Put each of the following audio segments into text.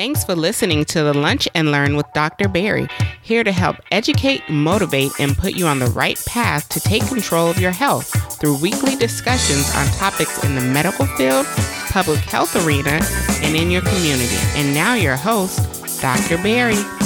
Thanks for listening to the Lunch and Learn with Dr. Barry, here to help educate, motivate, and put you on the right path to take control of your health through weekly discussions on topics in the medical field, public health arena, and in your community. And now, your host, Dr. Barry.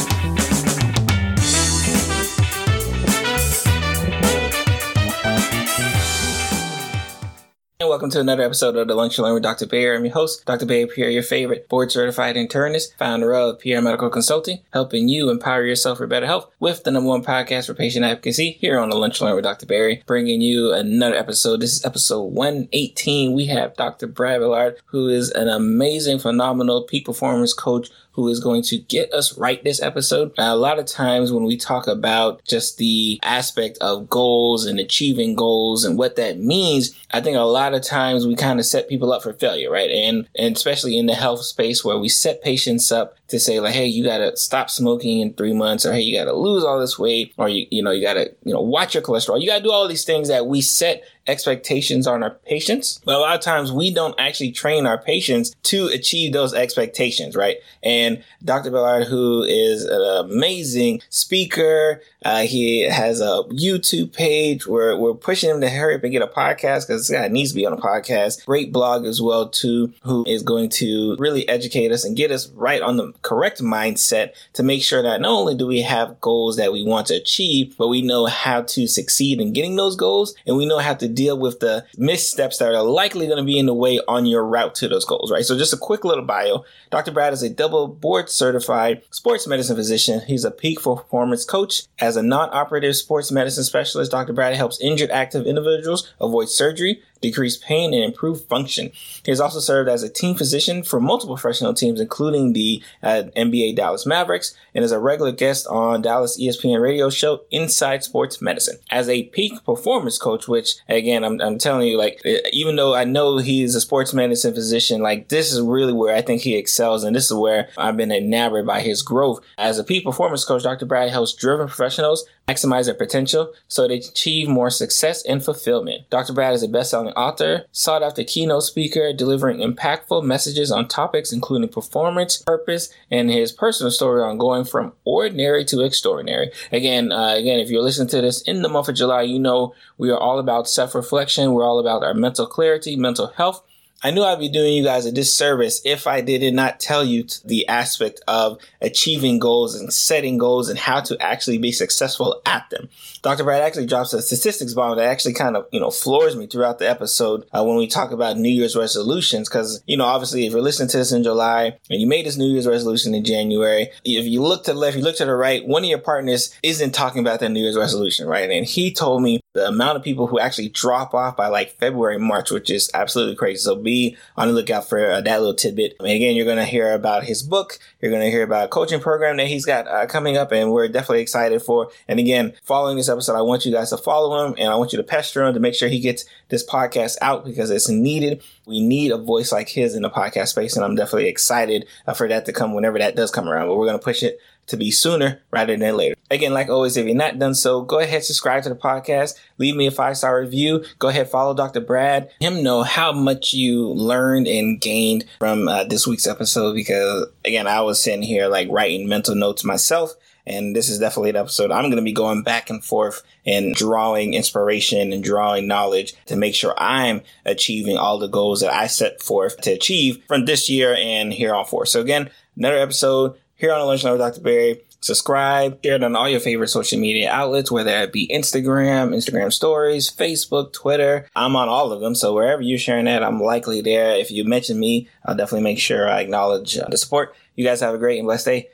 Welcome to another episode of the Lunch and Learn with Dr. Bayer. I'm your host, Dr. Bayer Pierre, your favorite board certified internist, founder of Pierre Medical Consulting, helping you empower yourself for better health with the number one podcast for patient advocacy here on the Lunch and Learn with Dr. Barry, bringing you another episode. This is episode 118. We have Dr. Brad Ballard, who is an amazing, phenomenal peak performance coach who is going to get us right this episode. Now, a lot of times when we talk about just the aspect of goals and achieving goals and what that means, I think a lot of times we kind of set people up for failure, right? And, and especially in the health space where we set patients up to say like, hey, you gotta stop smoking in three months, or hey, you gotta lose all this weight, or you, you know, you gotta, you know, watch your cholesterol. You gotta do all these things that we set expectations on our patients. But a lot of times we don't actually train our patients to achieve those expectations, right? And Dr. Ballard, who is an amazing speaker, uh, he has a YouTube page where we're pushing him to hurry up and get a podcast because this guy needs to be on a podcast. Great blog as well, too, who is going to really educate us and get us right on the correct mindset to make sure that not only do we have goals that we want to achieve, but we know how to succeed in getting those goals and we know how to deal with the missteps that are likely going to be in the way on your route to those goals, right? So just a quick little bio. Dr. Brad is a double board certified sports medicine physician. He's a peak performance coach. As a non-operative sports medicine specialist, Dr. Brad helps injured active individuals avoid surgery, decrease pain, and improve function. He has also served as a team physician for multiple professional teams, including the uh, NBA Dallas Mavericks, and is a regular guest on Dallas ESPN radio show Inside Sports Medicine. As a peak performance coach, which again, I'm, I'm telling you, like, even though I know he's a sports medicine physician, like, this is really where I think he excels, and this is where I've been enamored by his growth. As a peak performance coach, Dr. Brad helps driven professionals maximize their potential so they achieve more success and fulfillment. Dr. Brad is a best-selling author, sought after keynote speaker, delivering impactful messages on topics including performance, purpose, and his personal story on going from ordinary to extraordinary. Again, uh, again, if you're listening to this in the month of July, you know we are all about self-reflection. We're all about our mental clarity, mental health, I knew I'd be doing you guys a disservice if I did not tell you the aspect of achieving goals and setting goals and how to actually be successful at them. Dr. Brad actually drops a statistics bomb that actually kind of, you know, floors me throughout the episode uh, when we talk about New Year's resolutions. Cause, you know, obviously if you're listening to this in July and you made this New Year's resolution in January, if you look to the left, you look to the right, one of your partners isn't talking about that New Year's resolution, right? And he told me the amount of people who actually drop off by like February, March, which is absolutely crazy. So be on the lookout for uh, that little tidbit. And again, you're going to hear about his book. You're going to hear about a coaching program that he's got uh, coming up and we're definitely excited for. And again, following this episode, I want you guys to follow him and I want you to pester him to make sure he gets this podcast out because it's needed. We need a voice like his in the podcast space. And I'm definitely excited uh, for that to come whenever that does come around. But we're going to push it to be sooner rather than later. Again, like always, if you're not done so, go ahead, subscribe to the podcast, leave me a five star review. Go ahead, follow Dr. Brad. Let him know how much you learned and gained from uh, this week's episode because, again, I was sitting here like writing mental notes myself. And this is definitely an episode I'm going to be going back and forth and drawing inspiration and drawing knowledge to make sure I'm achieving all the goals that I set forth to achieve from this year and here on forth. So again, another episode here on the Lunch with Dr. Barry. Subscribe, share it on all your favorite social media outlets, whether it be Instagram, Instagram stories, Facebook, Twitter. I'm on all of them. So wherever you're sharing that, I'm likely there. If you mention me, I'll definitely make sure I acknowledge uh, the support. You guys have a great and blessed day.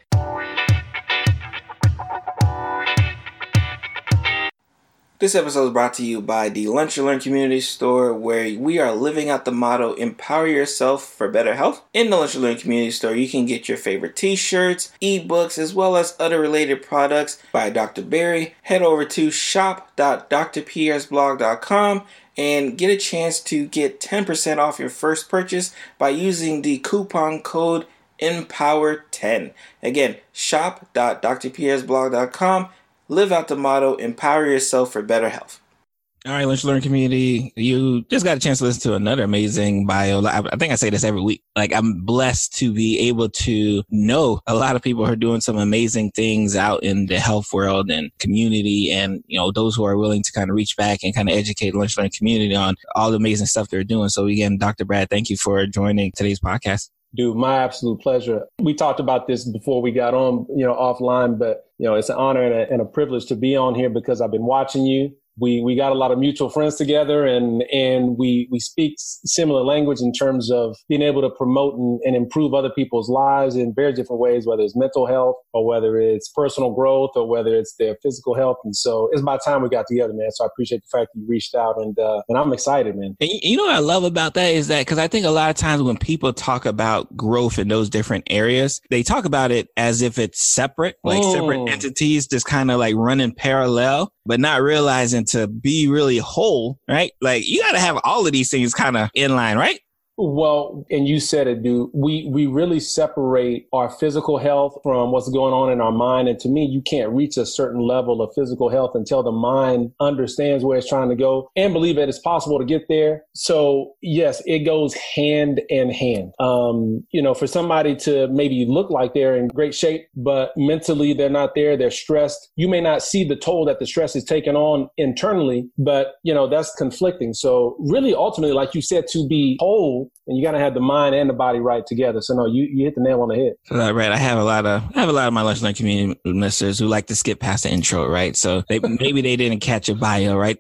This episode is brought to you by the Lunch and Learn Community Store, where we are living out the motto Empower Yourself for Better Health. In the Lunch and Learn Community Store, you can get your favorite t shirts, ebooks, as well as other related products by Dr. Barry. Head over to shop.drpiersblog.com and get a chance to get 10% off your first purchase by using the coupon code EMPOWER10. Again, shop.drpiersblog.com Live out the motto, empower yourself for better health. All right, Lunch Learn community. You just got a chance to listen to another amazing bio. I think I say this every week. Like I'm blessed to be able to know a lot of people who are doing some amazing things out in the health world and community and, you know, those who are willing to kind of reach back and kind of educate Lunch Learn community on all the amazing stuff they're doing. So again, Dr. Brad, thank you for joining today's podcast. Dude, my absolute pleasure. We talked about this before we got on, you know, offline, but you know, it's an honor and a, and a privilege to be on here because I've been watching you we we got a lot of mutual friends together and and we we speak similar language in terms of being able to promote and, and, improve other people's lives in very different ways whether it's mental health or whether it's personal growth or whether it's their physical health. And so it's about time we got together man. So i appreciate the fact that you reached out and uh, and i'm excited man. And you know what i love about that is that because i think a lot of times when people talk about growth in those different areas they talk about it as if it's separate like mm. separate entities just kind of like running parallel but not realizing to be really whole, right? Like you got to have all of these things kind of in line, right? Well, and you said it, dude. We we really separate our physical health from what's going on in our mind. And to me, you can't reach a certain level of physical health until the mind understands where it's trying to go and believe that it's possible to get there. So yes, it goes hand in hand. Um, you know, for somebody to maybe look like they're in great shape, but mentally they're not there, they're stressed. You may not see the toll that the stress is taking on internally, but you know, that's conflicting. So really ultimately, like you said, to be whole and you got to have the mind and the body right together. So no, you, you hit the nail on the head. Uh, right. I have a lot of, I have a lot of my lunch learn community listeners who like to skip past the intro, right? So they, maybe they didn't catch a bio, right?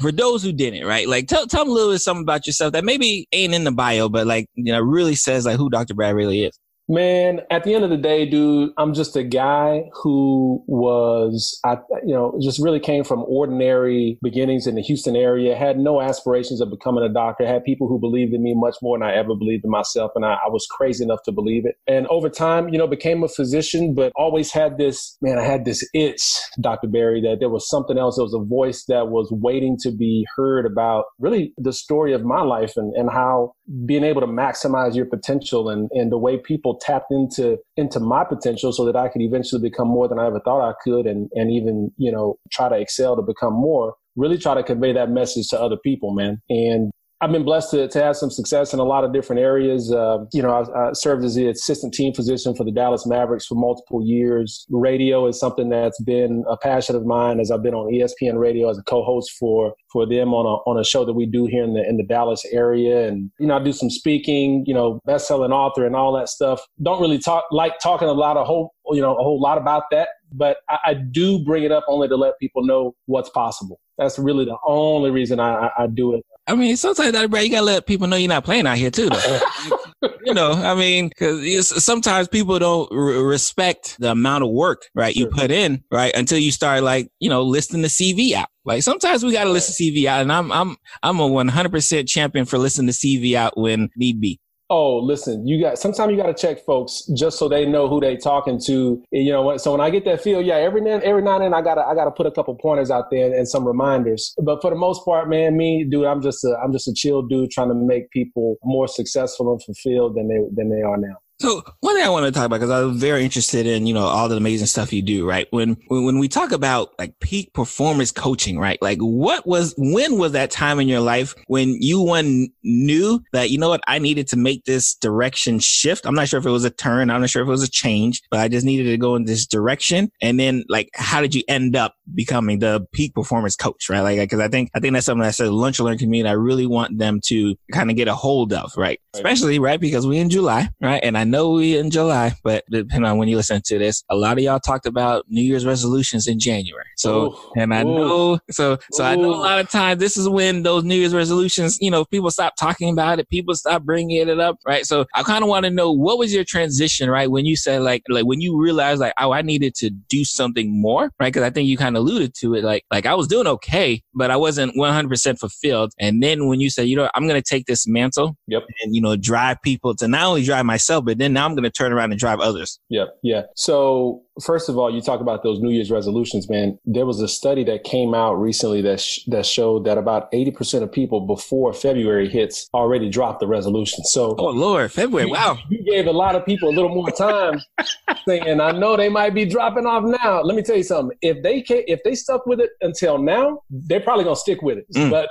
For those who didn't, right? Like tell, tell them a little bit something about yourself that maybe ain't in the bio, but like, you know, really says like who Dr. Brad really is. Man, at the end of the day, dude, I'm just a guy who was, I, you know, just really came from ordinary beginnings in the Houston area, had no aspirations of becoming a doctor, had people who believed in me much more than I ever believed in myself. And I, I was crazy enough to believe it. And over time, you know, became a physician, but always had this, man, I had this itch, Dr. Barry, that there was something else. There was a voice that was waiting to be heard about really the story of my life and, and how being able to maximize your potential and, and the way people tapped into into my potential so that I could eventually become more than I ever thought I could and and even, you know, try to excel to become more. Really try to convey that message to other people, man. And I've been blessed to, to have some success in a lot of different areas. Uh, you know, I, I, served as the assistant team physician for the Dallas Mavericks for multiple years. Radio is something that's been a passion of mine as I've been on ESPN radio as a co-host for for them on a on a show that we do here in the in the Dallas area. And you know, I do some speaking. You know, best-selling author and all that stuff. Don't really talk like talking a lot of whole you know a whole lot about that, but I, I do bring it up only to let people know what's possible. That's really the only reason I, I, I do it. I mean, sometimes that, bro, you gotta let people know you're not playing out here too, though. you know, I mean, because sometimes people don't respect the amount of work, right, sure. you put in, right, until you start like, you know, listing the CV out. Like sometimes we gotta list the CV out, and I'm I'm I'm a 100% champion for listening the CV out when need be oh, listen, you got sometimes you got to check folks just so they know who they talking to. You know, so when I get that feel, yeah, every now every now and then I gotta I gotta put a couple pointers out there and some reminders. But for the most part, man, me, dude, I'm just a I'm just a chill dude trying to make people more successful and fulfilled than they than they are now. So one thing I want to talk about because I'm very interested in you know all the amazing stuff you do. Right when when we talk about like peak performance coaching, right? Like what was when was that time in your life when you one knew that you know what I needed to make this direction shift? I'm not sure if it was a turn. I'm not sure if it was a change, but I just needed to go in this direction. And then like how did you end up becoming the peak performance coach? Right? Like because I think I think that's something that said lunch and learn community. I really want them to kind of get a hold of, right? Especially right because we in July, right? And I know we in July, but depending on when you listen to this, a lot of y'all talked about New Year's resolutions in January. So, Ooh. and I Ooh. know, so, so Ooh. I know a lot of times this is when those New Year's resolutions, you know, people stop talking about it, people stop bringing it up, right? So I kind of want to know what was your transition, right? When you said like, like when you realized like, oh, I needed to do something more, right? Cause I think you kind of alluded to it, like, like I was doing okay, but I wasn't 100% fulfilled. And then when you said, you know, I'm going to take this mantle yep. and, you know, drive people to not only drive myself, but then now I'm going to turn around and drive others. Yeah, yeah. So first of all, you talk about those New Year's resolutions, man. There was a study that came out recently that sh- that showed that about 80% of people before February hits already dropped the resolution. So, oh Lord, February, you, wow. You gave a lot of people a little more time saying, I know they might be dropping off now. Let me tell you something. If they can, if they stuck with it until now, they're probably going to stick with it. Mm. But,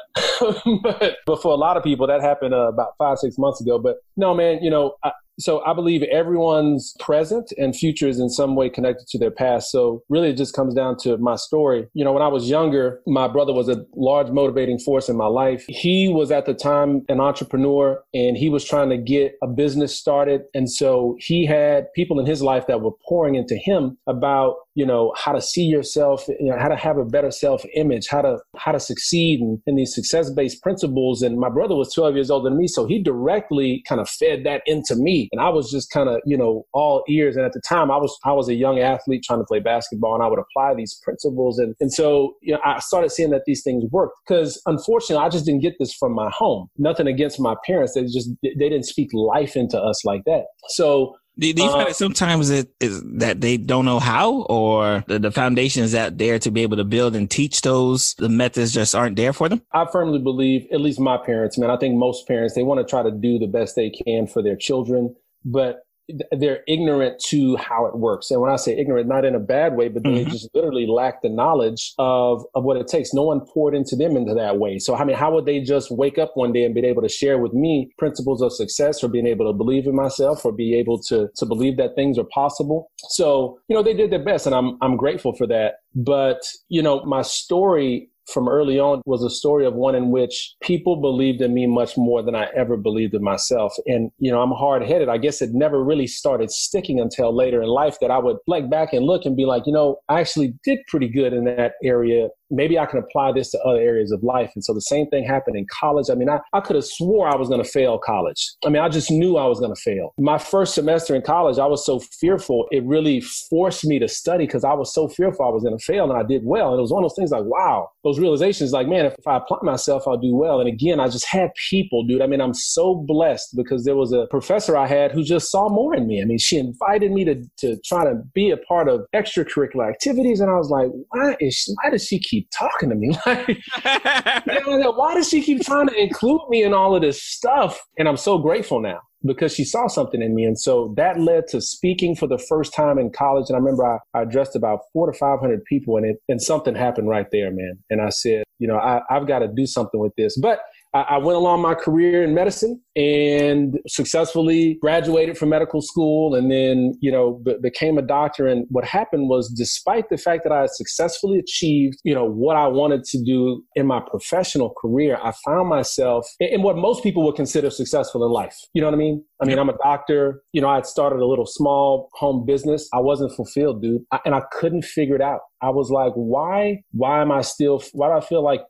but, but for a lot of people, that happened uh, about five, six months ago. But no, man, you know, I, so I believe everyone's present and future is in some way connected to their past. So really it just comes down to my story. You know, when I was younger, my brother was a large motivating force in my life. He was at the time an entrepreneur and he was trying to get a business started. And so he had people in his life that were pouring into him about you know how to see yourself you know how to have a better self image how to how to succeed in, in these success based principles and my brother was 12 years older than me so he directly kind of fed that into me and i was just kind of you know all ears. And at the time i was i was a young athlete trying to play basketball and i would apply these principles. And and so you know i started seeing that these things worked because unfortunately i just didn't get this from my home. Nothing against my parents. They just they didn't speak life into us like that. So do, you find that um, sometimes it is that they don't know how, or the, the foundation is out there to be able to build and teach those? The methods just aren't there for them. I firmly believe, at least my parents, man. I think most parents they want to try to do the best they can for their children, but they're ignorant to how it works. And when I say ignorant, not in a bad way, but they mm-hmm. just literally lack the knowledge of, of what it takes. No one poured into them into that way. So, I mean, how would they just wake up one day and be able to share with me principles of success or being able to believe in myself or be able to, to believe that things are possible? So, you know, they did their best and I'm, I'm grateful for that. But, you know, my story from early on was a story of one in which people believed in me much more than I ever believed in myself. And, you know, I'm hard headed. I guess it never really started sticking until later in life that I would like back and look and be like, you know, I actually did pretty good in that area maybe I can apply this to other areas of life. And so the same thing happened in college. I mean, I, I could have swore I was going to fail college. I mean, I just knew I was going to fail. My first semester in college, I was so fearful. It really forced me to study because I was so fearful I was going to fail and I did well. And it was one of those things like, wow, those realizations like, man, if, if I apply myself, I'll do well. And again, I just had people, dude. I mean, I'm so blessed because there was a professor I had who just saw more in me. I mean, she invited me to, to try to be a part of extracurricular activities. And I was like, why is she, why does she keep keep talking to me? Like, you know, why does she keep trying to include me in all of this stuff? And I'm so grateful now because she saw something in me. And so that led to speaking for the first time in college. And I remember I, I addressed about four to 500 people in it and something happened right there, man. And I said, you know, I, I've got to do something with this. But I went along my career in medicine and successfully graduated from medical school and then, you know, b- became a doctor. And what happened was, despite the fact that I had successfully achieved, you know, what I wanted to do in my professional career, I found myself in what most people would consider successful in life. You know what I mean? I mean, I'm a doctor. You know, I had started a little small home business. I wasn't fulfilled, dude. I, and I couldn't figure it out. I was like, why, why am I still, why do I feel like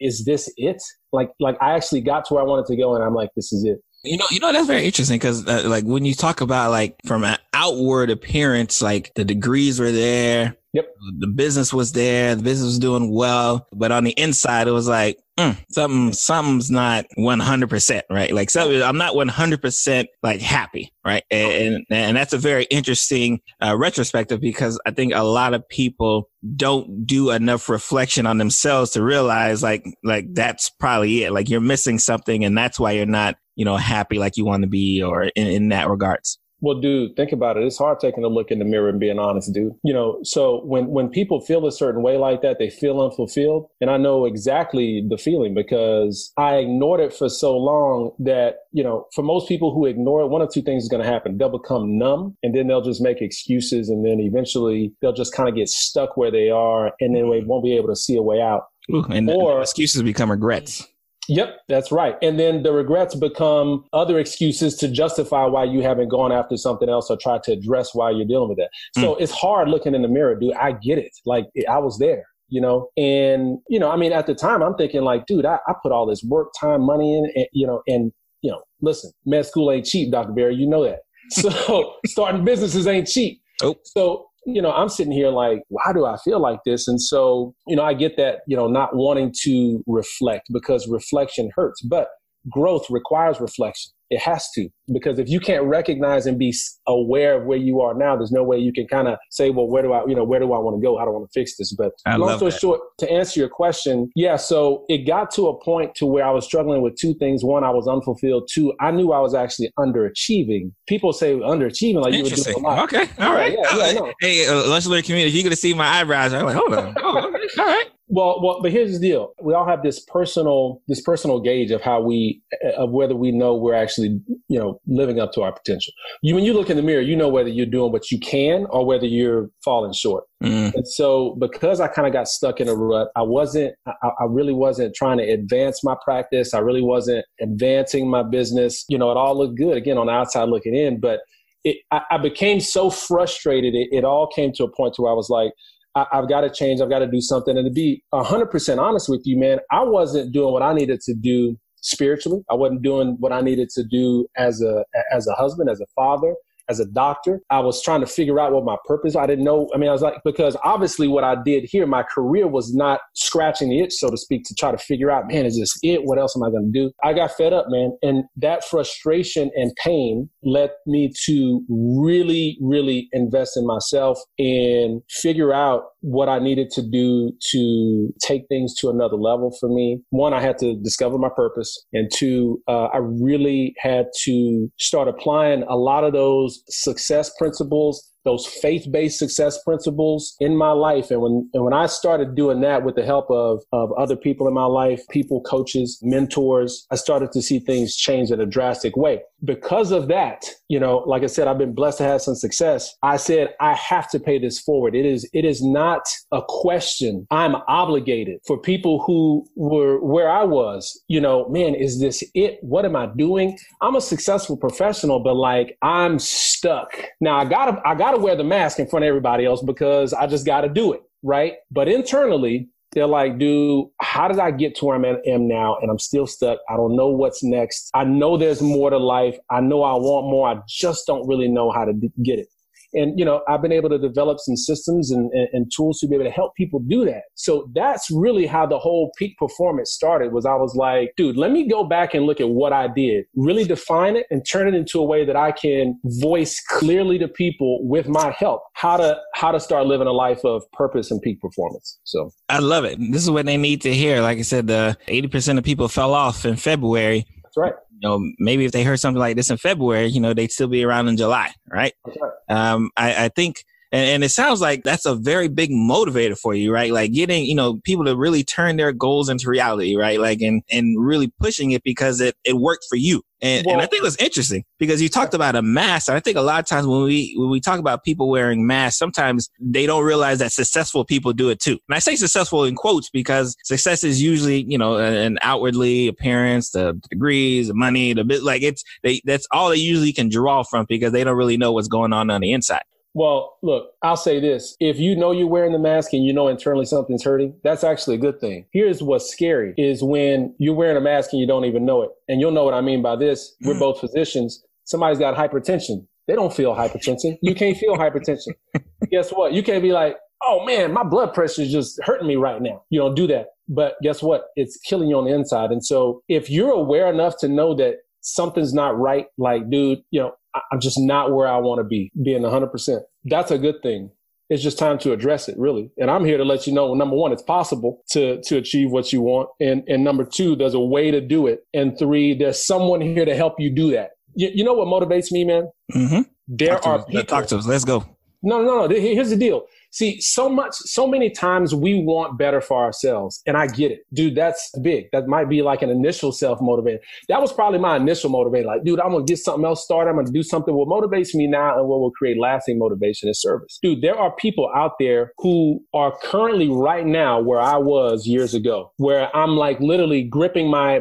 is this it? Like, like I actually got to where I wanted to go, and I'm like, this is it. You know, you know that's very interesting because, uh, like, when you talk about like from an outward appearance, like the degrees were there, Yep. The business was there. The business was doing well, but on the inside, it was like mm, something. Something's not one hundred percent right. Like so, I'm not one hundred percent like happy, right? And and that's a very interesting uh, retrospective because I think a lot of people don't do enough reflection on themselves to realize like like that's probably it. Like you're missing something, and that's why you're not you know happy like you want to be, or in, in that regards. Well, dude, think about it. It's hard taking a look in the mirror and being honest, dude. You know, so when when people feel a certain way like that, they feel unfulfilled. And I know exactly the feeling because I ignored it for so long that, you know, for most people who ignore it, one of two things is going to happen. They'll become numb and then they'll just make excuses and then eventually they'll just kind of get stuck where they are and then they won't be able to see a way out. Ooh, and or excuses become regrets. Yep, that's right. And then the regrets become other excuses to justify why you haven't gone after something else or tried to address why you're dealing with that. So mm. it's hard looking in the mirror, dude. I get it. Like I was there you know and you know i mean at the time i'm thinking like dude i, I put all this work time money in and, you know and you know listen med school ain't cheap dr barry you know that so starting businesses ain't cheap oh. so you know, I'm sitting here like, why do I feel like this? And so, you know, I get that, you know, not wanting to reflect because reflection hurts, but growth requires reflection. It has to. Because if you can't recognize and be aware of where you are now, there's no way you can kind of say, well, where do I, you know, where do I want to go? How do I want to fix this? But I long story that. short, to answer your question, yeah, so it got to a point to where I was struggling with two things. One, I was unfulfilled. Two, I knew I was actually underachieving. People say underachieving, like you were doing a lot. Okay. All right. Yeah, yeah, I know. Hey, uh, lunch community, if you going to see my eyebrows, I'm like, hold on. Oh, okay. All right. Well, well, but here's the deal: we all have this personal, this personal gauge of how we, of whether we know we're actually, you know, living up to our potential. You, when you look in the mirror, you know whether you're doing what you can or whether you're falling short. Mm, And so, because I kind of got stuck in a rut, I wasn't, I, I really wasn't trying to advance my practice. I really wasn't advancing my business. You know, it all looked good again on the outside looking in, but it, I, I became so frustrated. It, it all came to a point to where I was like, I, I've got to change. I've got to do something. And to be 100% honest with you, man, I wasn't doing what I needed to do spiritually. I wasn't doing what I needed to do as a as a husband, as a father, as a doctor. I was trying to figure out what my purpose. I didn't know. I mean, I was like because obviously what I did here, my career was not scratching the itch, so to speak, to try to figure out, man, is this it? What else am I going to do? I got fed up, man, and that frustration and pain led me to really, really invest in myself and figure out what I needed to do to take things to another level for me. One, I had to discover my purpose. And two, uh, I really had to start applying a lot of those success principles those faith-based success principles in my life. And when and when I started doing that with the help of of other people in my life people coaches mentors I started to see things change in a drastic way because of that you know like I said I've been blessed to have some success. I said I have to pay this forward. It is it is not a question. I'm obligated. For people who were where I was you know man is this it? What am I doing? I'm a successful professional but like I'm stuck. Now I gotta I gotta wear the mask in front of everybody else because I just gotta do it right? But internally they're like, dude, how did I get to where I am now? And I'm still stuck. I don't know what's next. I know there's more to life. I know I want more. I just don't really know how to d- get it. And, you know, I've been able to develop some systems and, and, and, tools to be able to help people do that. So that's really how the whole peak performance started was I was like, dude, let me go back and look at what I did, really define it and turn it into a way that I can voice clearly to people with my help how to, how to start living a life of purpose and peak performance. So I love it. This is what they need to hear. Like I said, the 80% of people fell off in February. that's right. You know, maybe if they heard something like this in February, you know, they'd still be around in July, right? Right. Um, I, I think, and, and it sounds like that's a very big motivator for you, right? Like getting, you know, people to really turn their goals into reality, right? Like, and, and really pushing it because it, it worked for you. And, and I think it was interesting because you talked about a mask. And I think a lot of times when we, when we talk about people wearing masks, sometimes they don't realize that successful people do it too. And I say successful in quotes because success is usually, you know, an outwardly appearance, the degrees, the money, the bit, like it's, they, that's all they usually can draw from because they don't really know what's going on on the inside. Well, look, I'll say this. If you know you're wearing the mask and you know internally something's hurting, that's actually a good thing. Here's what's scary is when you're wearing a mask and you don't even know it. And you'll know what I mean by this. We're Mm. both physicians. Somebody's got hypertension. They don't feel hypertension. You can't feel hypertension. Guess what? You can't be like, oh man, my blood pressure is just hurting me right now. You don't do that. But guess what? It's killing you on the inside. And so if you're aware enough to know that something's not right, like, dude, you know, I'm just not where I want to be, being 100%. That's a good thing. It's just time to address it, really. And I'm here to let you know, number one, it's possible to, to achieve what you want. And, and number two, there's a way to do it. And three, there's someone here to help you do that. You, you know what motivates me, man? Mm-hmm. There talk are people. Talk to us. Let's go. No, no, no. Here- Here's the deal. See, so much, so many times we want better for ourselves. And I get it. Dude, that's big. That might be like an initial self motivator. That was probably my initial motivator. Like, dude, I'm going to get something else started. I'm going to do something. What motivates me now and what will create lasting motivation is service. Dude, there are people out there who are currently right now where I was years ago, where I'm like literally gripping my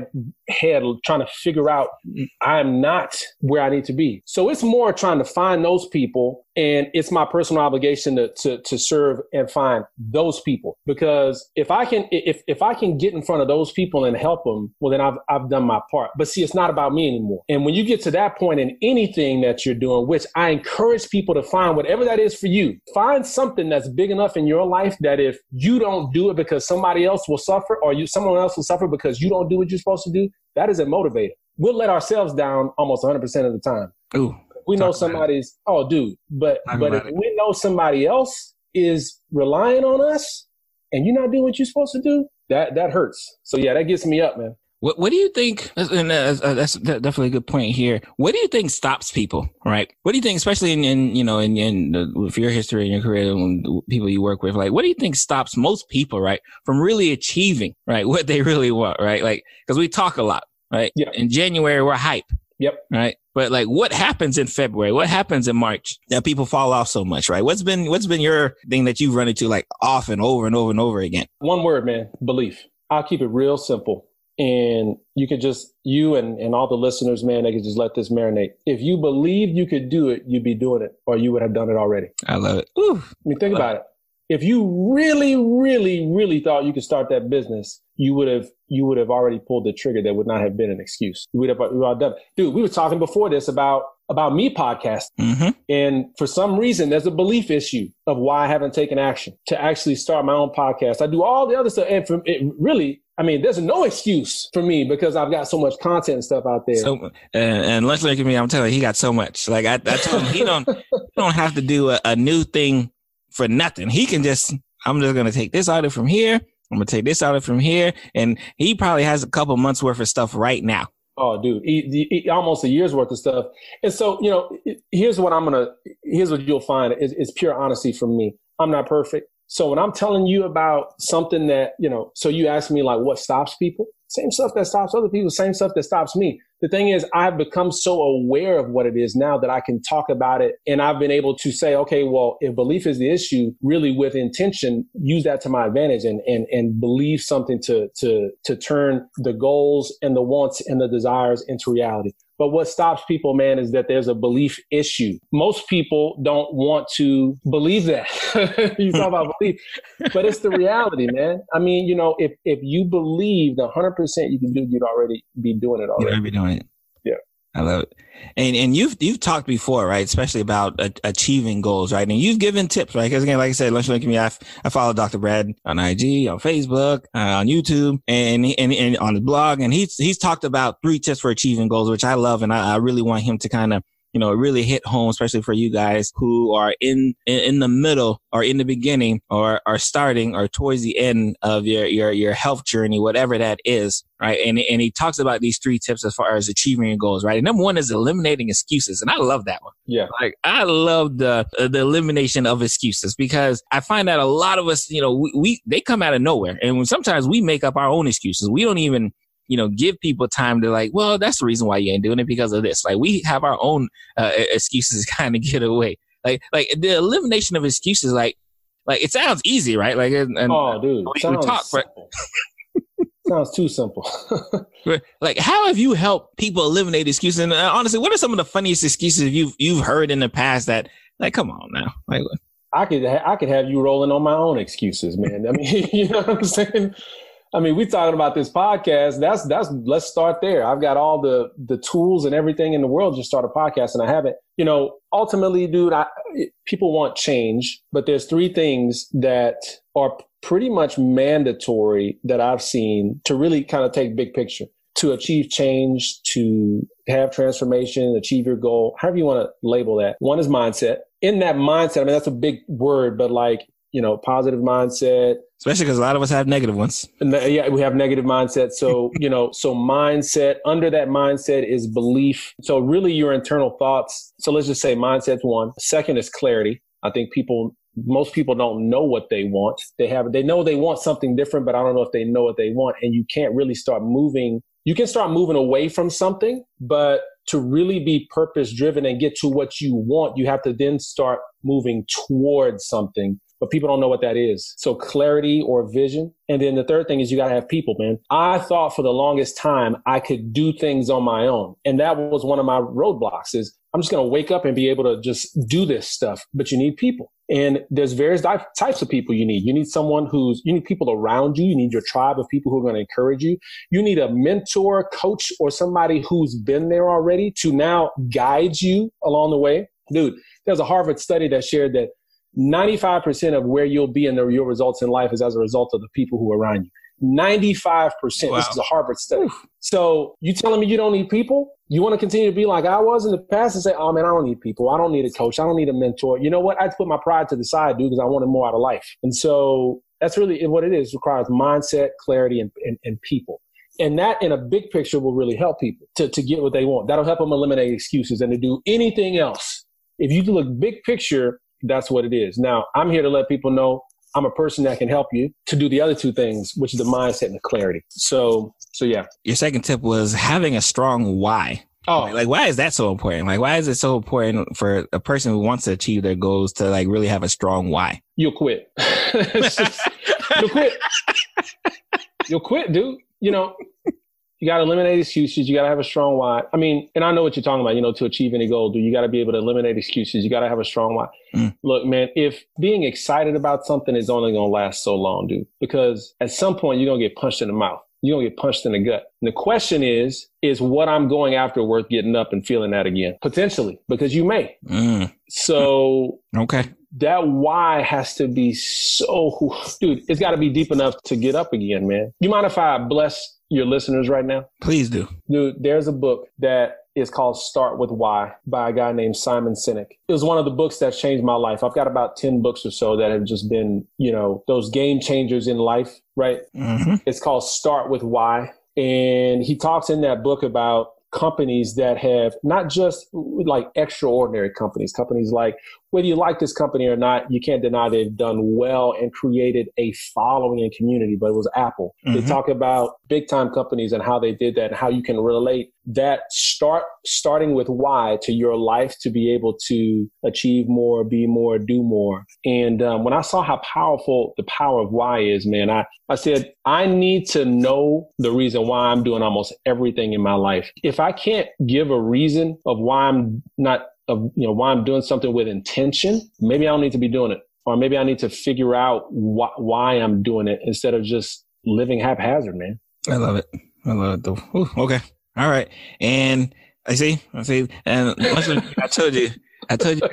head, trying to figure out I'm not where I need to be. So it's more trying to find those people and it's my personal obligation to, to, to serve and find those people because if I can if if I can get in front of those people and help them, well then I've I've done my part. But see, it's not about me anymore. And when you get to that point in anything that you're doing, which I encourage people to find whatever that is for you, find something that's big enough in your life that if you don't do it because somebody else will suffer or you someone else will suffer because you don't do what you're supposed to do, that is a motivator. we'll let ourselves down almost 100% of the time. Ooh. We know somebody's, oh, dude, but Talk but if it. we know somebody else is relying on us and you're not doing what you're supposed to do, that that hurts. So yeah, that gets me up, man. What What do you think? And that's, uh, that's definitely a good point here. What do you think stops people? Right? What do you think, especially in, in you know in, in the, with your history and your career and people you work with? Like, what do you think stops most people, right, from really achieving right what they really want? Right? Like, because we talk a lot, right? Yeah. In January, we're hype. Yep. Right. But like, what happens in February? What happens in March that people fall off so much? Right? What's been What's been your thing that you've run into like often, over and over and over again? One word, man, belief. I'll keep it real simple. And you could just, you and, and all the listeners, man, they could just let this marinate. If you believed you could do it, you'd be doing it or you would have done it already. I love it. Ooh. I mean, think uh, about it. If you really, really, really thought you could start that business, you would have you would have already pulled the trigger. That would not have been an excuse. We would have, we would have done. Dude, we were talking before this about about me podcasting. Mm-hmm. And for some reason, there's a belief issue of why I haven't taken action to actually start my own podcast. I do all the other stuff. And from it really, I mean, there's no excuse for me because I've got so much content and stuff out there. So, and, and let's look at me. I'm telling you, he got so much. Like I, I told him, he don't, he don't have to do a, a new thing for nothing. He can just, I'm just gonna take this audio from here. I'm gonna take this audio from here, and he probably has a couple months worth of stuff right now. Oh, dude, he, he, almost a year's worth of stuff. And so, you know, here's what I'm gonna. Here's what you'll find is, is pure honesty from me. I'm not perfect. So when I'm telling you about something that you know, so you ask me like, what stops people? Same stuff that stops other people. Same stuff that stops me. The thing is, I've become so aware of what it is now that I can talk about it, and I've been able to say, okay, well, if belief is the issue, really with intention, use that to my advantage, and and and believe something to to to turn the goals and the wants and the desires into reality. But what stops people, man, is that there's a belief issue. Most people don't want to believe that. you talk about belief, but it's the reality, man. I mean, you know, if if you believed 100 percent you can do, you'd already be doing it You already. be doing it. I love it. And and you've you've talked before, right? Especially about a, achieving goals, right? And you've given tips, right? Because again, like I said, lunch Link me. I, I follow Dr. Brad on IG, on Facebook, uh, on YouTube, and, and and on his blog, and he's he's talked about three tips for achieving goals, which I love, and I, I really want him to kind of you know really hit home, especially for you guys who are in, in in the middle or in the beginning or are starting or towards the end of your your your health journey, whatever that is, right? And and he talks about these three tips as far as achieving your goals, right? And number one is eliminating excuses, and I love that one. Yeah. Like I love the the elimination of excuses because I find that a lot of us, you know, we, we they come out of nowhere, and sometimes we make up our own excuses. We don't even you know, give people time to like, well, that's the reason why you ain't doing it because of this. Like we have our own uh, excuses to kind of get away. Like, like the elimination of excuses, like, like it sounds easy, right? Like, and, and Oh, dude, we sounds talk, but- sounds too simple. like, how have you helped people eliminate excuses? And uh, honestly, what are some of the funniest excuses you've you've heard in the past that, like, come on now, like, I could ha- I could have you rolling on my own excuses, man. I mean, you know what I'm saying? I mean, we talking about this podcast. That's that's let's start there. I've got all the the tools and everything in the world to start a podcast, and I haven't. You know, ultimately, dude, I, people want change, but there's three things that are pretty much mandatory that I've seen to really kind of take big picture to achieve change, to have transformation, achieve your goal, however you want to label that. One is mindset. In that mindset, I mean, that's a big word, but like, you know, positive mindset. Especially because a lot of us have negative ones. And the- yeah, we have negative mindset. So, you know, so mindset, under that mindset is belief. So really your internal thoughts. So let's just say mindset's one. Second is clarity. I think people, most people don't know what they want. They have, they know they want something different, but I don't know if they know what they want. And you can't really start moving. You can start moving away from something, but to really be purpose driven and get to what you want, you have to then start moving towards something. But people don't know what that is. So clarity or vision. And then the third thing is you got to have people, man. I thought for the longest time I could do things on my own. And that was one of my roadblocks is I'm just going to wake up and be able to just do this stuff. But you need people. And there's various di- types of people you need. You need someone who's, you need people around you. You need your tribe of people who are going to encourage you. You need a mentor, coach, or somebody who's been there already to now guide you along the way. Dude, there's a Harvard study that shared that 95% of where you'll be in the, your results in life is as a result of the people who are around you. 95%. Wow. This is a Harvard study. Oof. So you telling me you don't need people? You want to continue to be like I was in the past and say, oh man, I don't need people. I don't need a coach. I don't need a mentor. You know what? I put my pride to the side, dude, because I wanted more out of life. And so that's really what it is. It requires mindset, clarity, and, and, and people. And that in a big picture will really help people to, to get what they want. That'll help them eliminate excuses and to do anything else. If you look big picture, that's what it is. Now, I'm here to let people know I'm a person that can help you to do the other two things, which is the mindset and the clarity. So, so yeah. Your second tip was having a strong why. Oh, like, like why is that so important? Like, why is it so important for a person who wants to achieve their goals to like really have a strong why? You'll quit. just, you'll quit. You'll quit, dude. You know, you got to eliminate excuses. You got to have a strong why. I mean, and I know what you're talking about. You know, to achieve any goal, do you got to be able to eliminate excuses? You got to have a strong why. Mm. Look, man, if being excited about something is only going to last so long, dude, because at some point you're going to get punched in the mouth. You're going to get punched in the gut. And the question is, is what I'm going after worth getting up and feeling that again? Potentially, because you may. Mm. So, okay. That why has to be so, dude, it's got to be deep enough to get up again, man. You mind if I bless your listeners right now? Please do. Dude, there's a book that is called Start with Why by a guy named Simon Sinek. It was one of the books that changed my life. I've got about 10 books or so that have just been, you know, those game changers in life, right? Mm-hmm. It's called Start with Why. And he talks in that book about companies that have not just like extraordinary companies, companies like whether you like this company or not, you can't deny they've done well and created a following and community, but it was Apple. Mm-hmm. They talk about big time companies and how they did that and how you can relate that start starting with why to your life to be able to achieve more, be more, do more. And um, when I saw how powerful the power of why is, man, I, I said, I need to know the reason why I'm doing almost everything in my life. If I can't give a reason of why I'm not of you know why I'm doing something with intention, maybe I don't need to be doing it, or maybe I need to figure out wh- why I'm doing it instead of just living haphazard, man. I love it. I love it though. Ooh, okay, all right, and I see, I see, and I told you, I told you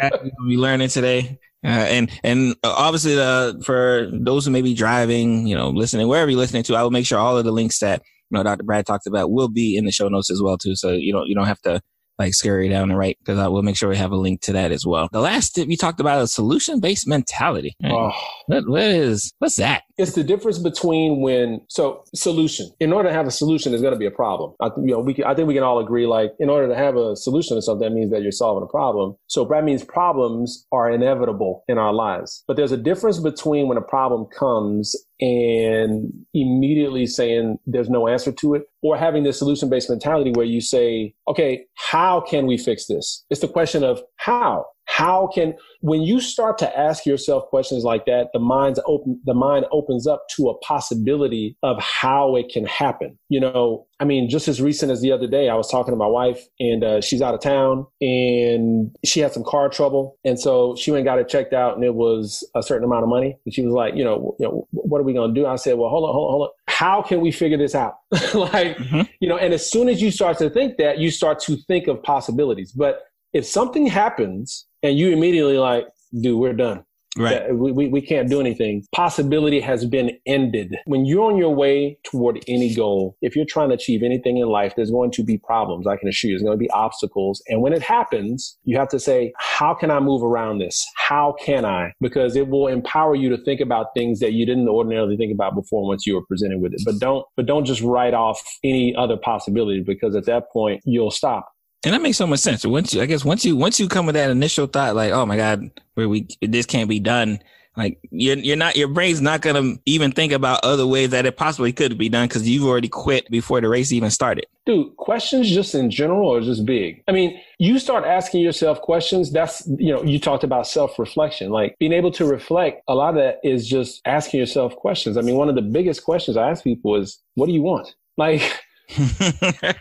be learning today. Uh, and and obviously, uh, for those who may be driving, you know, listening wherever you're listening to, I will make sure all of the links that you know Dr. Brad talked about will be in the show notes as well too. So you don't you don't have to like scurry down and right because I will make sure we have a link to that as well. The last tip you talked about a solution based mentality. Mm. Oh. What, what is what's that? It's the difference between when so solution. In order to have a solution, there's going to be a problem. I, you know, we can, I think we can all agree. Like, in order to have a solution to something, that means that you're solving a problem. So that means problems are inevitable in our lives. But there's a difference between when a problem comes and immediately saying there's no answer to it or having this solution based mentality where you say, okay, how can we fix this? It's the question of how. How can when you start to ask yourself questions like that, the mind's open the mind opens up to a possibility of how it can happen. You know, I mean, just as recent as the other day, I was talking to my wife and uh, she's out of town and she had some car trouble. And so she went and got it checked out and it was a certain amount of money. And she was like, you know, you know what are we going to do? I said, well, hold on, hold on, hold on. How can we figure this out? like, mm-hmm. you know, and as soon as you start to think that, you start to think of possibilities. But if something happens and you immediately like, dude, we're done. Right. We, we, we can't do anything. Possibility has been ended. When you're on your way toward any goal, if you're trying to achieve anything in life, there's going to be problems. I can assure you, there's going to be obstacles. And when it happens, you have to say, how can I move around this? How can I? Because it will empower you to think about things that you didn't ordinarily think about before once you were presented with it. But don't, but don't just write off any other possibility because at that point you'll stop and that makes so much sense. Once you, I guess once you once you come with that initial thought, like, oh my God, where we this can't be done. Like you're you're not your brain's not gonna even think about other ways that it possibly could be done because you've already quit before the race even started. Dude, questions just in general are just big? I mean, you start asking yourself questions. That's you know, you talked about self reflection, like being able to reflect. A lot of that is just asking yourself questions. I mean, one of the biggest questions I ask people is, "What do you want?" Like.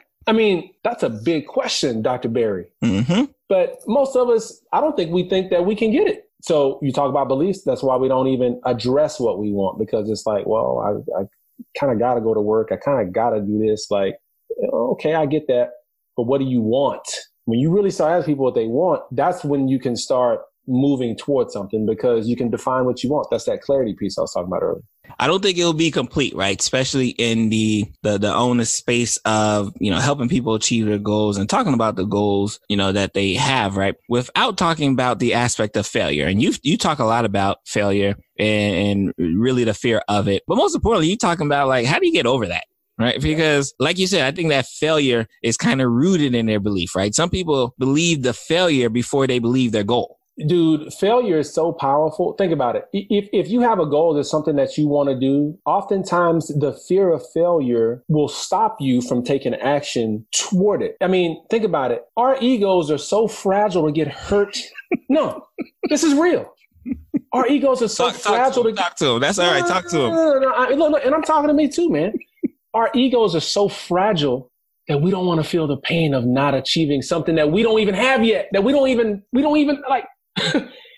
I mean, that's a big question, Dr. Barry. Mm-hmm. But most of us, I don't think we think that we can get it. So you talk about beliefs. That's why we don't even address what we want because it's like, well, I, I kind of got to go to work. I kind of got to do this. Like, okay, I get that. But what do you want? When you really start asking people what they want, that's when you can start moving towards something because you can define what you want. That's that clarity piece I was talking about earlier. I don't think it'll be complete, right? Especially in the the the onus space of you know helping people achieve their goals and talking about the goals you know that they have, right? Without talking about the aspect of failure, and you you talk a lot about failure and, and really the fear of it, but most importantly, you talking about like how do you get over that? right? Because, like you said, I think that failure is kind of rooted in their belief, right? Some people believe the failure before they believe their goal dude failure is so powerful think about it if, if you have a goal there's something that you want to do oftentimes the fear of failure will stop you from taking action toward it i mean think about it our egos are so fragile to get hurt no this is real our egos are so talk, fragile talk to, him, to talk to him that's all right talk to him no, no, look, and i'm talking to me too man our egos are so fragile that we don't want to feel the pain of not achieving something that we don't even have yet that we don't even we don't even like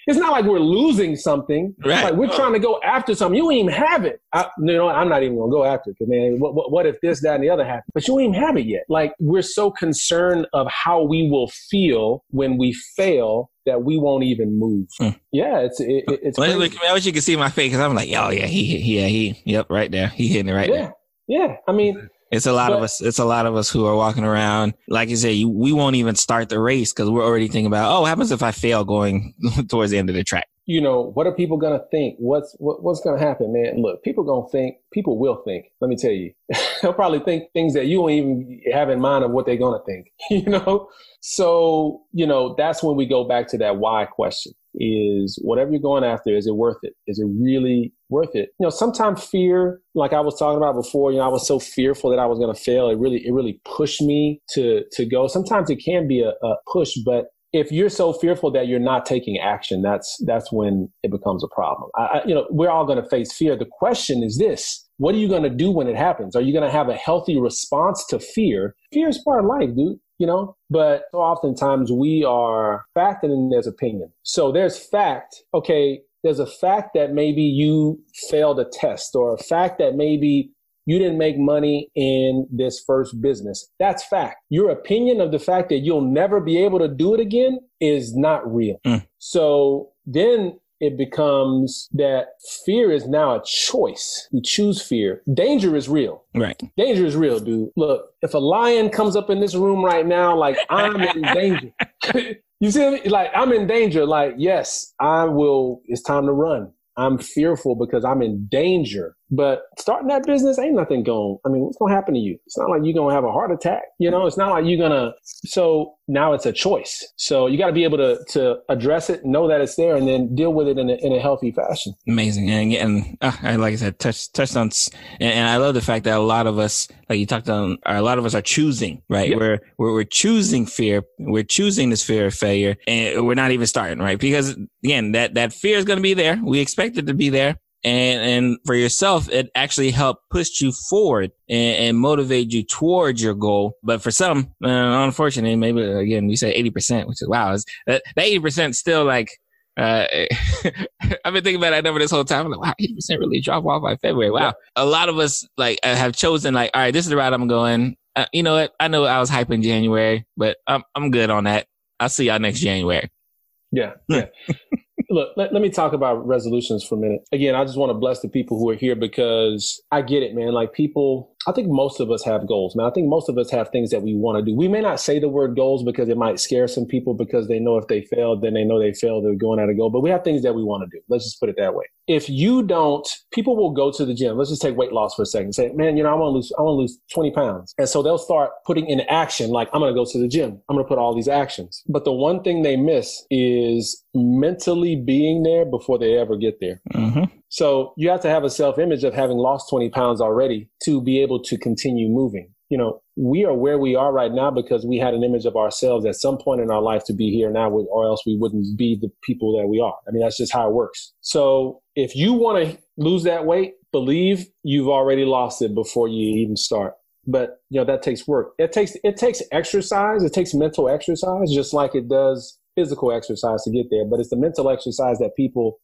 it's not like we're losing something. Right. Like we're trying to go after something. You even have it. I, you know, I'm not even gonna go after it because man, what, what, what, if this, that, and the other happen? But you even have it yet. Like we're so concerned of how we will feel when we fail that we won't even move. Hmm. Yeah, it's it, it's. Well, look, I wish you could see my face because I'm like, oh yeah, he, yeah, he, yep, right there, he hitting it right yeah. there. Yeah, I mean, it's a lot but, of us. It's a lot of us who are walking around. Like you say, we won't even start the race because we're already thinking about, oh, what happens if I fail going towards the end of the track? You know, what are people gonna think? What's what, what's gonna happen, man? Look, people gonna think. People will think. Let me tell you, they'll probably think things that you don't even have in mind of what they're gonna think. You know, so you know that's when we go back to that why question is whatever you're going after, is it worth it? Is it really worth it? You know, sometimes fear, like I was talking about before, you know, I was so fearful that I was going to fail. It really, it really pushed me to, to go. Sometimes it can be a, a push, but if you're so fearful that you're not taking action, that's, that's when it becomes a problem. I, I, you know, we're all going to face fear. The question is this, what are you going to do when it happens? Are you going to have a healthy response to fear? Fear is part of life, dude you know? But oftentimes we are fact and then there's opinion. So there's fact, okay, there's a fact that maybe you failed a test or a fact that maybe you didn't make money in this first business. That's fact. Your opinion of the fact that you'll never be able to do it again is not real. Mm. So then it becomes that fear is now a choice. You choose fear. Danger is real. Right. Danger is real, dude. Look, if a lion comes up in this room right now, like I'm in danger. you see? Like I'm in danger. Like, yes, I will. It's time to run. I'm fearful because I'm in danger. But starting that business ain't nothing going. I mean, what's going to happen to you? It's not like you're going to have a heart attack. You know, it's not like you're going to. So now it's a choice. So you got to be able to to address it, know that it's there, and then deal with it in a, in a healthy fashion. Amazing, and and uh, like I said, touch touched on, and, and, I love the fact that a lot of us, like you talked on, a lot of us are choosing, right? Yep. We're, we're we're choosing fear, we're choosing this fear of failure, and we're not even starting, right? Because again, that that fear is going to be there. We expect it to be there and and for yourself it actually helped push you forward and, and motivate you towards your goal but for some uh, unfortunately maybe again we say 80% which is wow that, that 80% still like uh, I've been thinking about that number this whole time. I'm like, wow, 80% really drop off by February. Wow. A lot of us like uh, have chosen like, all right, this is the route I'm going. Uh, you know what? I know I was hyping January, but I'm, I'm good on that. I'll see y'all next January. Yeah. Yeah. look, let, let me talk about resolutions for a minute. Again, I just want to bless the people who are here because I get it, man. Like people, I think most of us have goals, man. I think most of us have things that we want to do. We may not say the word goals because it might scare some people because they know if they fail, then they know they failed, they're going at a goal. But we have things that we want to do. Let's just put it that way. If you don't, people will go to the gym. Let's just take weight loss for a second. Say, man, you know, I want to lose, I want to lose 20 pounds. And so they'll start putting in action, like, I'm going to go to the gym. I'm going to put all these actions. But the one thing they miss is mentally being there before they ever get there. Mm-hmm. So you have to have a self image of having lost 20 pounds already to be able to continue moving. You know, we are where we are right now because we had an image of ourselves at some point in our life to be here now, or else we wouldn't be the people that we are. I mean, that's just how it works. So if you want to lose that weight, believe you've already lost it before you even start. But you know that takes work. It takes it takes exercise. It takes mental exercise, just like it does physical exercise to get there. But it's the mental exercise that people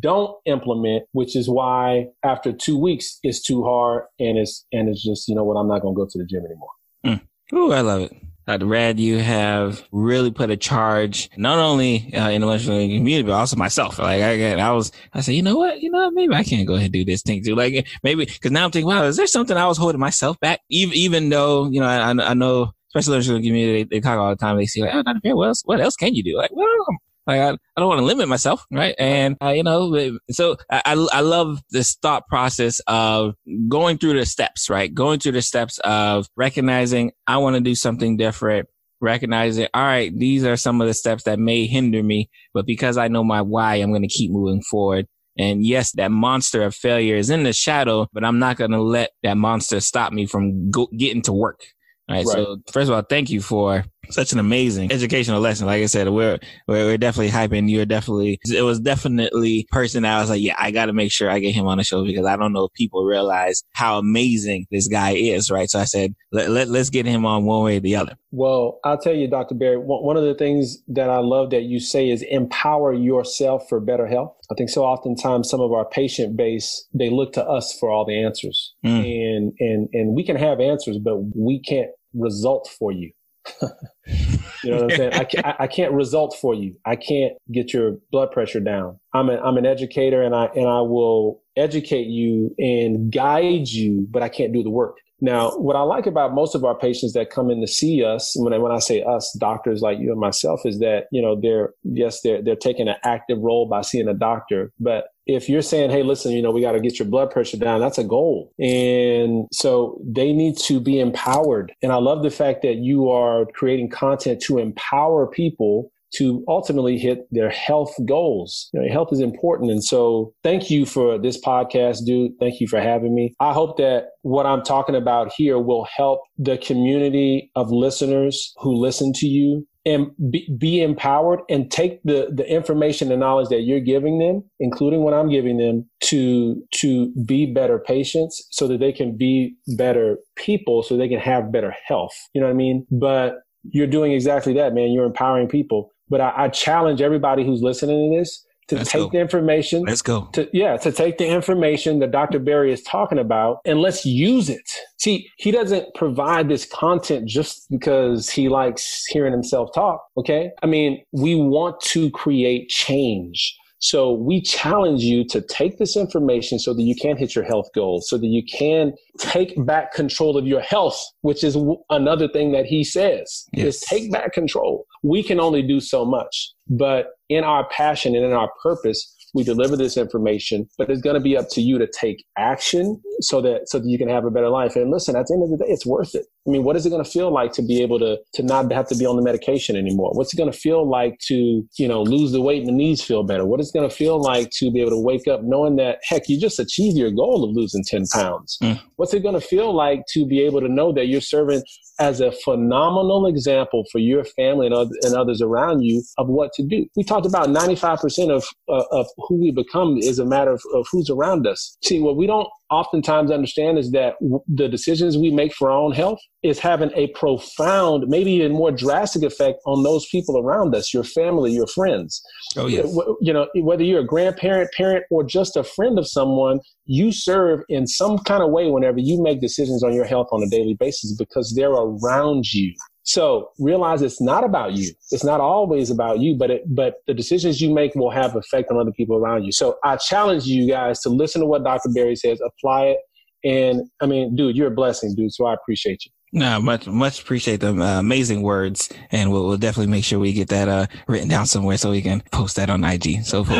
don't implement, which is why after two weeks it's too hard and it's and it's just you know what I'm not to go to the gym anymore. Mm. Ooh, I love it. Dr. Brad, you have really put a charge not only uh, in the lunch community, but also myself. Like I, I was, I said, you know what, you know, maybe I can't go ahead and do this thing too. Like maybe because now I'm thinking, wow, is there something I was holding myself back? Even even though you know, I, I know especially in the community, they, they, talk all the time. They see like, oh, Dr. Bear, what else? What else can you do? Like, well, like I, I don't want to limit myself, right? And uh, you know, so I, I love this thought process of going through the steps, right? Going through the steps of recognizing I want to do something different, recognizing, all right, these are some of the steps that may hinder me, but because I know my why, I'm going to keep moving forward. And yes, that monster of failure is in the shadow, but I'm not going to let that monster stop me from go- getting to work. Right. right. So first of all, thank you for such an amazing educational lesson. Like I said, we're, we're, we're definitely hyping. You're definitely, it was definitely person that I was like, yeah, I got to make sure I get him on the show because I don't know if people realize how amazing this guy is. Right. So I said, let, let, let's get him on one way or the other. Well, I'll tell you, Dr. Berry, one of the things that I love that you say is empower yourself for better health. I think so oftentimes some of our patient base, they look to us for all the answers mm. and, and, and we can have answers, but we can't result for you. you know what I'm saying? I can't, I can't result for you. I can't get your blood pressure down. I'm an, I'm an educator and I, and I will educate you and guide you, but I can't do the work. Now, what I like about most of our patients that come in to see us, when I, when I say us, doctors like you and myself, is that you know they're yes they're they're taking an active role by seeing a doctor, but if you're saying, hey, listen, you know, we got to get your blood pressure down, that's a goal. And so they need to be empowered. And I love the fact that you are creating content to empower people to ultimately hit their health goals. You know, health is important. And so thank you for this podcast, dude. Thank you for having me. I hope that what I'm talking about here will help the community of listeners who listen to you and be, be, empowered and take the, the information and knowledge that you're giving them, including what I'm giving them, to to be better patients so that they can be better people, so they can have better health. You know what I mean? But you're doing exactly that, man. You're empowering people. But I, I challenge everybody who's listening to this to let's take go. the information. Let's go. To, yeah, to take the information that Dr. Berry is talking about and let's use it. See, he doesn't provide this content just because he likes hearing himself talk. Okay. I mean, we want to create change. So we challenge you to take this information so that you can hit your health goals, so that you can take back control of your health, which is another thing that he says yes. is take back control. We can only do so much, but in our passion and in our purpose, we deliver this information, but it's going to be up to you to take action so that so that you can have a better life. And listen, at the end of the day, it's worth it. I mean, what is it going to feel like to be able to to not have to be on the medication anymore? What's it going to feel like to you know lose the weight and the knees feel better? What is it going to feel like to be able to wake up knowing that heck, you just achieved your goal of losing ten pounds? Mm. What's it going to feel like to be able to know that you're serving as a phenomenal example for your family and, other, and others around you of what to do? We talked about 95% of uh, of who we become is a matter of, of who's around us. See, what we don't oftentimes understand is that w- the decisions we make for our own health is having a profound, maybe even more drastic effect on those people around us, your family, your friends. Oh, yes. You know, whether you're a grandparent, parent, or just a friend of someone, you serve in some kind of way whenever you make decisions on your health on a daily basis because they're around you. So realize it's not about you. It's not always about you, but it, but the decisions you make will have effect on other people around you. So I challenge you guys to listen to what Dr. Berry says, apply it. And I mean, dude, you're a blessing, dude. So I appreciate you. No, much, much appreciate the uh, amazing words. And we'll, we'll, definitely make sure we get that, uh, written down somewhere so we can post that on IG. So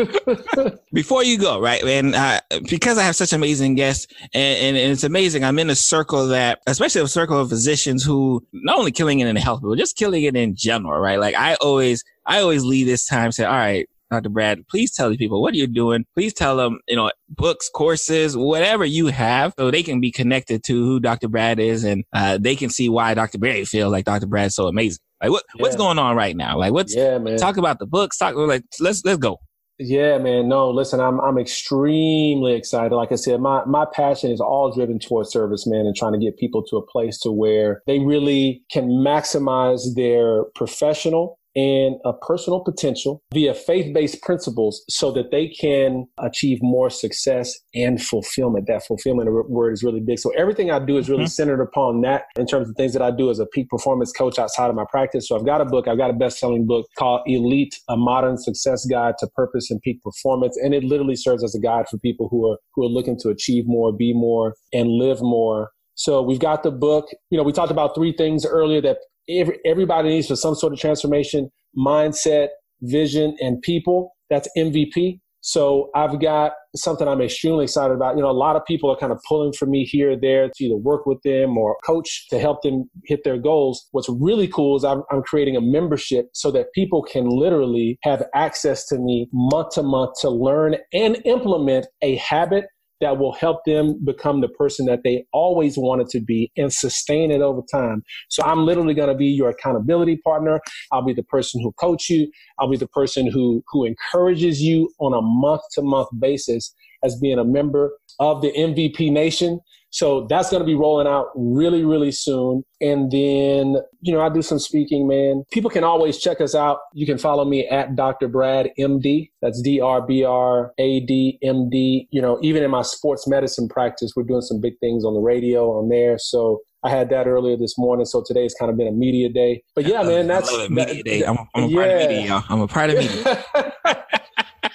before you go, right? And uh, because I have such amazing guests, and, and, and, it's amazing, I'm in a circle that, especially a circle of physicians who not only killing it in the health, but just killing it in general, right? Like I always, I always leave this time say, all right, Dr. Brad, please tell these people what you're you doing. Please tell them, you know, books, courses, whatever you have, so they can be connected to who Dr. Brad is, and uh, they can see why Dr. Berry feels like Dr. Brad's so amazing. Like what yeah. what's going on right now? Like what's yeah, man. Talk about the books. Talk like let's let's go. Yeah, man. No, listen, I'm I'm extremely excited. Like I said, my my passion is all driven towards service, man, and trying to get people to a place to where they really can maximize their professional and a personal potential via faith based principles so that they can achieve more success and fulfillment. That fulfillment word is really big. So everything I do is really mm-hmm. centered upon that in terms of things that I do as a peak performance coach outside of my practice. So I've got a book, I've got a best selling book called Elite, a modern success guide to purpose and peak performance. And it literally serves as a guide for people who are, who are looking to achieve more, be more, and live more. So we've got the book. You know, we talked about three things earlier that every, everybody needs for some sort of transformation mindset, vision, and people. That's MVP. So I've got something I'm extremely excited about. You know, a lot of people are kind of pulling for me here or there to either work with them or coach to help them hit their goals. What's really cool is I'm, I'm creating a membership so that people can literally have access to me month to month to learn and implement a habit that will help them become the person that they always wanted to be and sustain it over time. So I'm literally going to be your accountability partner. I'll be the person who coach you. I'll be the person who who encourages you on a month to month basis as being a member of the MVP Nation. So that's going to be rolling out really, really soon. And then, you know, I do some speaking, man. People can always check us out. You can follow me at Dr. Brad MD. That's D R B R A D M D. You know, even in my sports medicine practice, we're doing some big things on the radio on there. So I had that earlier this morning, so today's kind of been a media day. But yeah, man, that's I media that, day. I'm, I'm a yeah. part of media, y'all. I'm a part of media.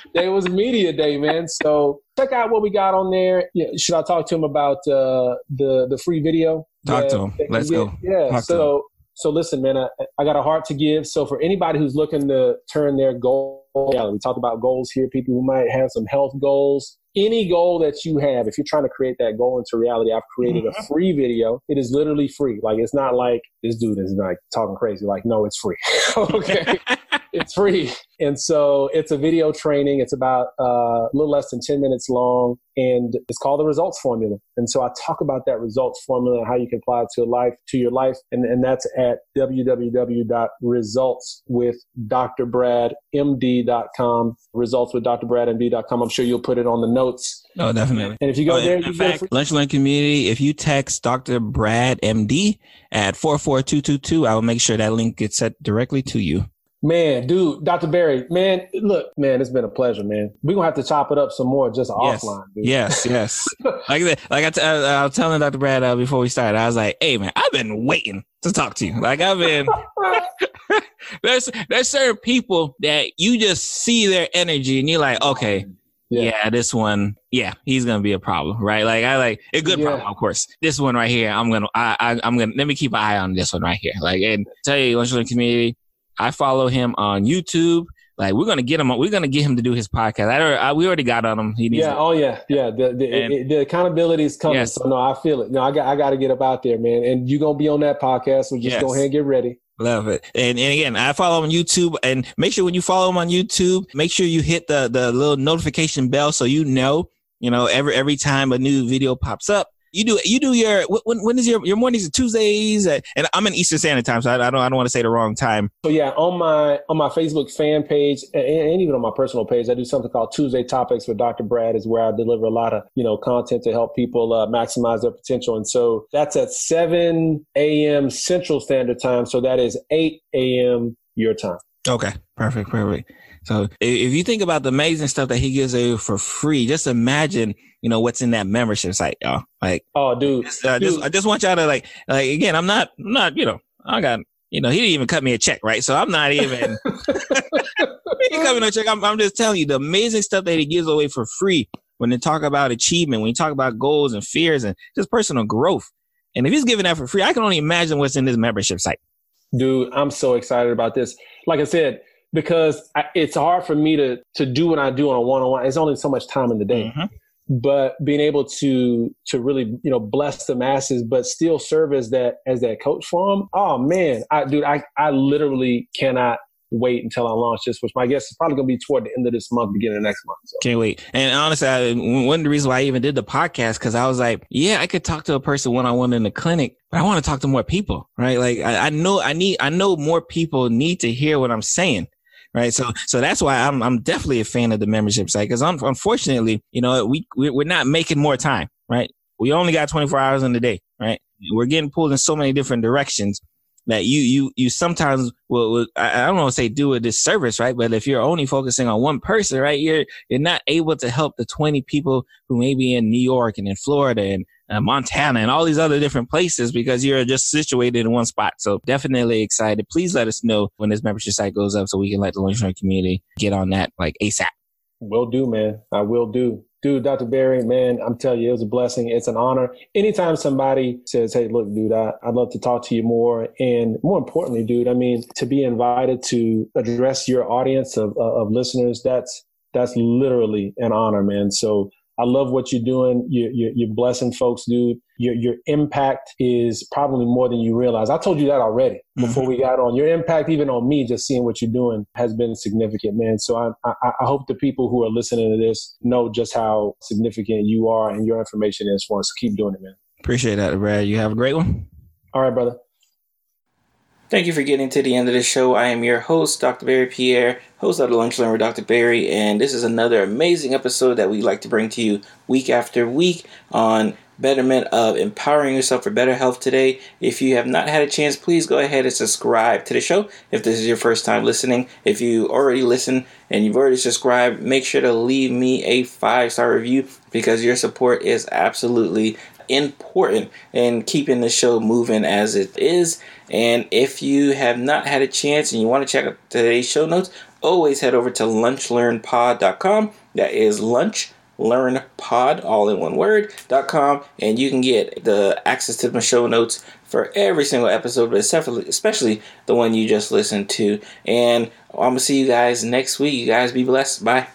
it was media day, man. So check out what we got on there. Yeah, should I talk to him about uh, the the free video? Talk to him. Let's go. Yeah. Talk so so listen, man. I, I got a heart to give. So for anybody who's looking to turn their goal, yeah, we talked about goals here. People who might have some health goals, any goal that you have, if you're trying to create that goal into reality, I've created mm-hmm. a free video. It is literally free. Like it's not like this dude is like talking crazy. Like no, it's free. okay it's free. And so it's a video training. It's about uh, a little less than 10 minutes long and it's called the results formula. And so I talk about that results formula and how you can apply it to your life, to your life. And, and that's at www.resultswithdrbradmd.com, Results with resultswithdrbradmd.com. I'm sure you'll put it on the notes. Oh, definitely. And if you go oh, there, in fact, Lunch Learn Community, if you text Dr. Brad MD at 44222, I will make sure that link gets sent directly to you. Man, dude, Dr. Berry, man, look, man, it's been a pleasure, man. We're gonna have to chop it up some more just yes. offline. Dude. Yes, yes. like like I, t- I, I was telling Dr. Brad uh, before we started, I was like, "Hey, man, I've been waiting to talk to you. Like I've been there's there's certain people that you just see their energy and you're like, okay, yeah. yeah. this one, yeah, he's gonna be a problem, right? Like I like a good yeah. problem, of course. This one right here, I'm gonna, I, I, am gonna let me keep an eye on this one right here. Like and tell you, lunch community I follow him on YouTube. Like we're gonna get him. We're gonna get him to do his podcast. I, I we already got on him. He needs. Yeah. Oh yeah. Yeah. The the, and, it, the accountability is coming. Yes. So no, I feel it. No, I got I got to get up out there, man. And you are gonna be on that podcast. So just yes. go ahead and get ready. Love it. And, and again, I follow him on YouTube and make sure when you follow him on YouTube, make sure you hit the, the little notification bell so you know, you know, every, every time a new video pops up, you do you do your when when is your your mornings Tuesdays and I'm in Eastern Standard Time, so I, I don't I don't want to say the wrong time. So yeah, on my on my Facebook fan page and, and, even on my personal page, I do something called Tuesday Topics with Dr. Brad, is where I deliver a lot of you know content to help people uh, maximize their potential, and so that's at 7 a.m. Central Standard Time, so that is 8 a.m. your time. Okay, perfect, perfect. So if you think about the amazing stuff that he gives you for free, just imagine, you know, what's in that membership site, y'all. Like, oh, dude, just, uh, dude. Just, I just want y'all to like, like again, I'm not, I'm not, you know, I got, you know, he didn't even cut me a check, right? So I'm not even. he cut me a check. I'm, I'm just telling you the amazing stuff that he gives away for free. When they talk about achievement, when you talk about goals and fears and just personal growth, and if he's giving that for free, I can only imagine what's in this membership site. Dude, I'm so excited about this. Like I said, because I, it's hard for me to to do what I do on a one on one. It's only so much time in the day. Mm-hmm. But being able to to really you know bless the masses, but still serve as that as that coach for them. Oh man, I dude, I I literally cannot wait until I launch this, which my guess is probably going to be toward the end of this month, beginning of next month. So. Can't wait. And honestly, I, one of the reasons why I even did the podcast, cause I was like, yeah, I could talk to a person one on one in the clinic, but I want to talk to more people, right? Like I, I, know I need, I know more people need to hear what I'm saying right? So, so that's why I'm, I'm definitely a fan of the membership site because un- unfortunately, you know, we, we're not making more time, right? We only got 24 hours in the day, right? We're getting pulled in so many different directions. that you you you sometimes will, will I don't want to say do a disservice, right? But if you're only focusing on one person, right, you're you're not able to help the 20 people who may be in New York and in Florida and uh, Montana and all these other different places because you're just situated in one spot. So definitely excited. Please let us know when this membership site goes up so we can let the Lunch Learn community get on that like ASAP. Will do, man. I will do. Dude, Dr. Berry, man, I'm telling you, it was a blessing. It's an honor. Anytime somebody says, hey, look, dude, I, would love to talk to you more. And more importantly, dude, I mean, to be invited to address your audience of, of listeners, that's that's literally an honor, man. So I love what you're doing. You're, you're, you're, blessing folks, dude. Your, your impact is probably more than you realize. I told you that already mm-hmm. before mm-hmm. we got on. Your impact, even on me, just seeing what you're doing, has been significant, man. So I, I, I hope the people who are listening to this know just how significant you are and your information is for us. So keep doing it, man. Appreciate that, Brad. You have a great one. All right, brother. Thank you for getting to the end of the show. I am your host, Dr. Berry Pierre, host of the Lunch Learn with Dr. Berry, and this is another amazing episode that we like to bring to you week after week on betterment of empowering yourself for better health today. If you have not had a chance, please go ahead and subscribe to the show if this is your first time listening. If you already listen and you've already subscribed, make sure to leave me a five star review because your support is absolutely important in keeping the show moving as it is. And if you have not had a chance and you want to check out today's show notes, always head over to lunchlearnpod.com. That is lunch learn pod all in one word dot and you can get the access to my show notes for every single episode but especially the one you just listened to and i'm gonna see you guys next week you guys be blessed bye